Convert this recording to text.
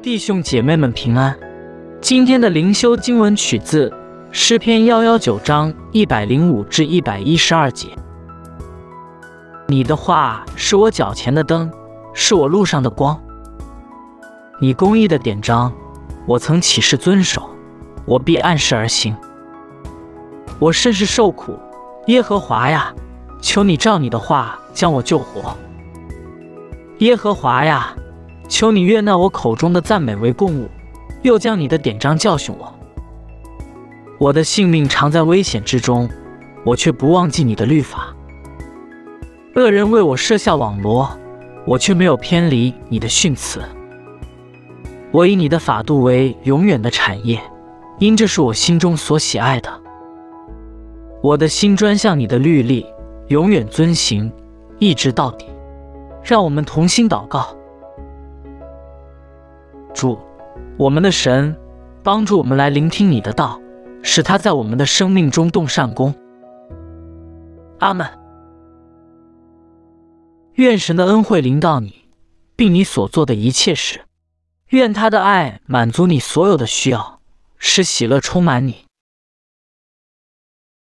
弟兄姐妹们平安。今天的灵修经文取自诗篇幺幺九章一百零五至一百一十二节。你的话是我脚前的灯，是我路上的光。你公义的典章，我曾起誓遵守，我必按时而行。我甚是受苦，耶和华呀，求你照你的话将我救活。耶和华呀。求你悦纳我口中的赞美为供物，又将你的典章教训我。我的性命常在危险之中，我却不忘记你的律法。恶人为我设下网罗，我却没有偏离你的训词。我以你的法度为永远的产业，因这是我心中所喜爱的。我的心专向你的律例，永远遵行，一直到底。让我们同心祷告。主，我们的神，帮助我们来聆听你的道，使他在我们的生命中动善功。阿门。愿神的恩惠临到你，并你所做的一切事。愿他的爱满足你所有的需要，使喜乐充满你。